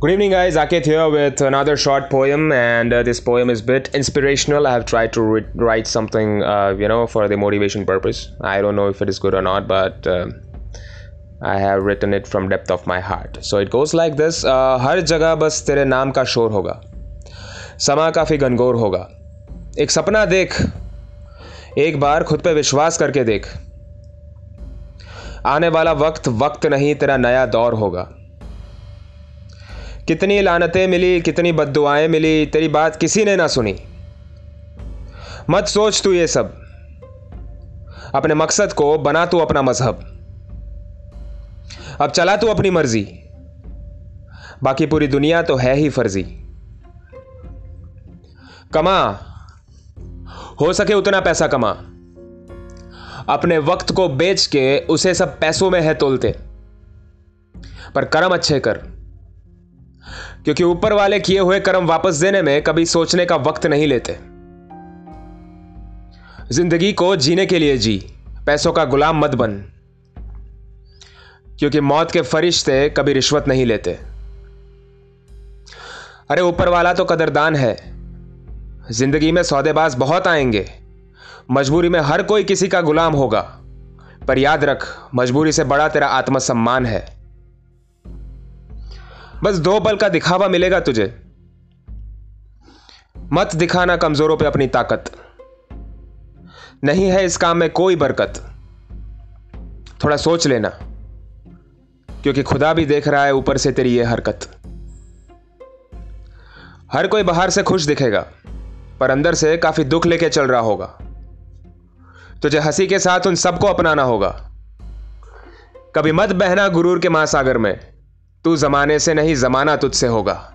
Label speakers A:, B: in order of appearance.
A: Good evening, guys. Akit here with another short poem, and uh, this poem is a bit inspirational. I have tried to ri- write something, uh, you know, for the motivation purpose. I don't know if it is good or not, but uh, I have written it from depth of my heart. So it goes like this: uh, हर जगह बस तेरे नाम का शोर होगा समा काफी घनघोर होगा एक सपना देख एक बार खुद पे विश्वास करके देख आने वाला वक्त वक्त नहीं तेरा नया दौर होगा कितनी लानतें मिली, कितनी बददुआएँ मिली, तेरी बात किसी ने ना सुनी। मत सोच तू ये सब। अपने मकसद को बना तू अपना मज़हब। अब चला तू अपनी मर्ज़ी। बाकी पूरी दुनिया तो है ही फर्जी। कमा। हो सके उतना पैसा कमा। अपने वक्त को बेच के उसे सब पैसों में है तोलते। पर कर्म अच्छे कर। क्योंकि ऊपर वाले किए हुए कर्म वापस देने में कभी सोचने का वक्त नहीं लेते। ज़िंदगी को जीने के लिए जी, पैसों का गुलाम मत बन। क्योंकि मौत के फरिश्ते कभी रिश्वत नहीं लेते। अरे ऊपर वाला तो कदरदान है। ज़िंदगी में सौदेबाज बहुत आएँगे। मजबूरी में हर कोई किसी का गुलाम होगा। पर याद रख, मजबूरी से बड़ा तेरा आत्मसम्मान है। बस दो पल का दिखावा मिलेगा तुझे। मत दिखाना कमजोरों पे अपनी ताकत। नहीं है इस काम में कोई बरकत। थोड़ा सोच लेना, क्योंकि खुदा भी देख रहा है ऊपर से तेरी ये हरकत। हर कोई बाहर से खुश दिखेगा, पर अंदर से काफ़ी दुख लेके चल रहा होगा। तुझे हँसी के साथ उन सबको अपनाना होगा। कभी मत बहना गुरूर के महासागर में। तू जमाने से नहीं जमाना तुझसे होगा।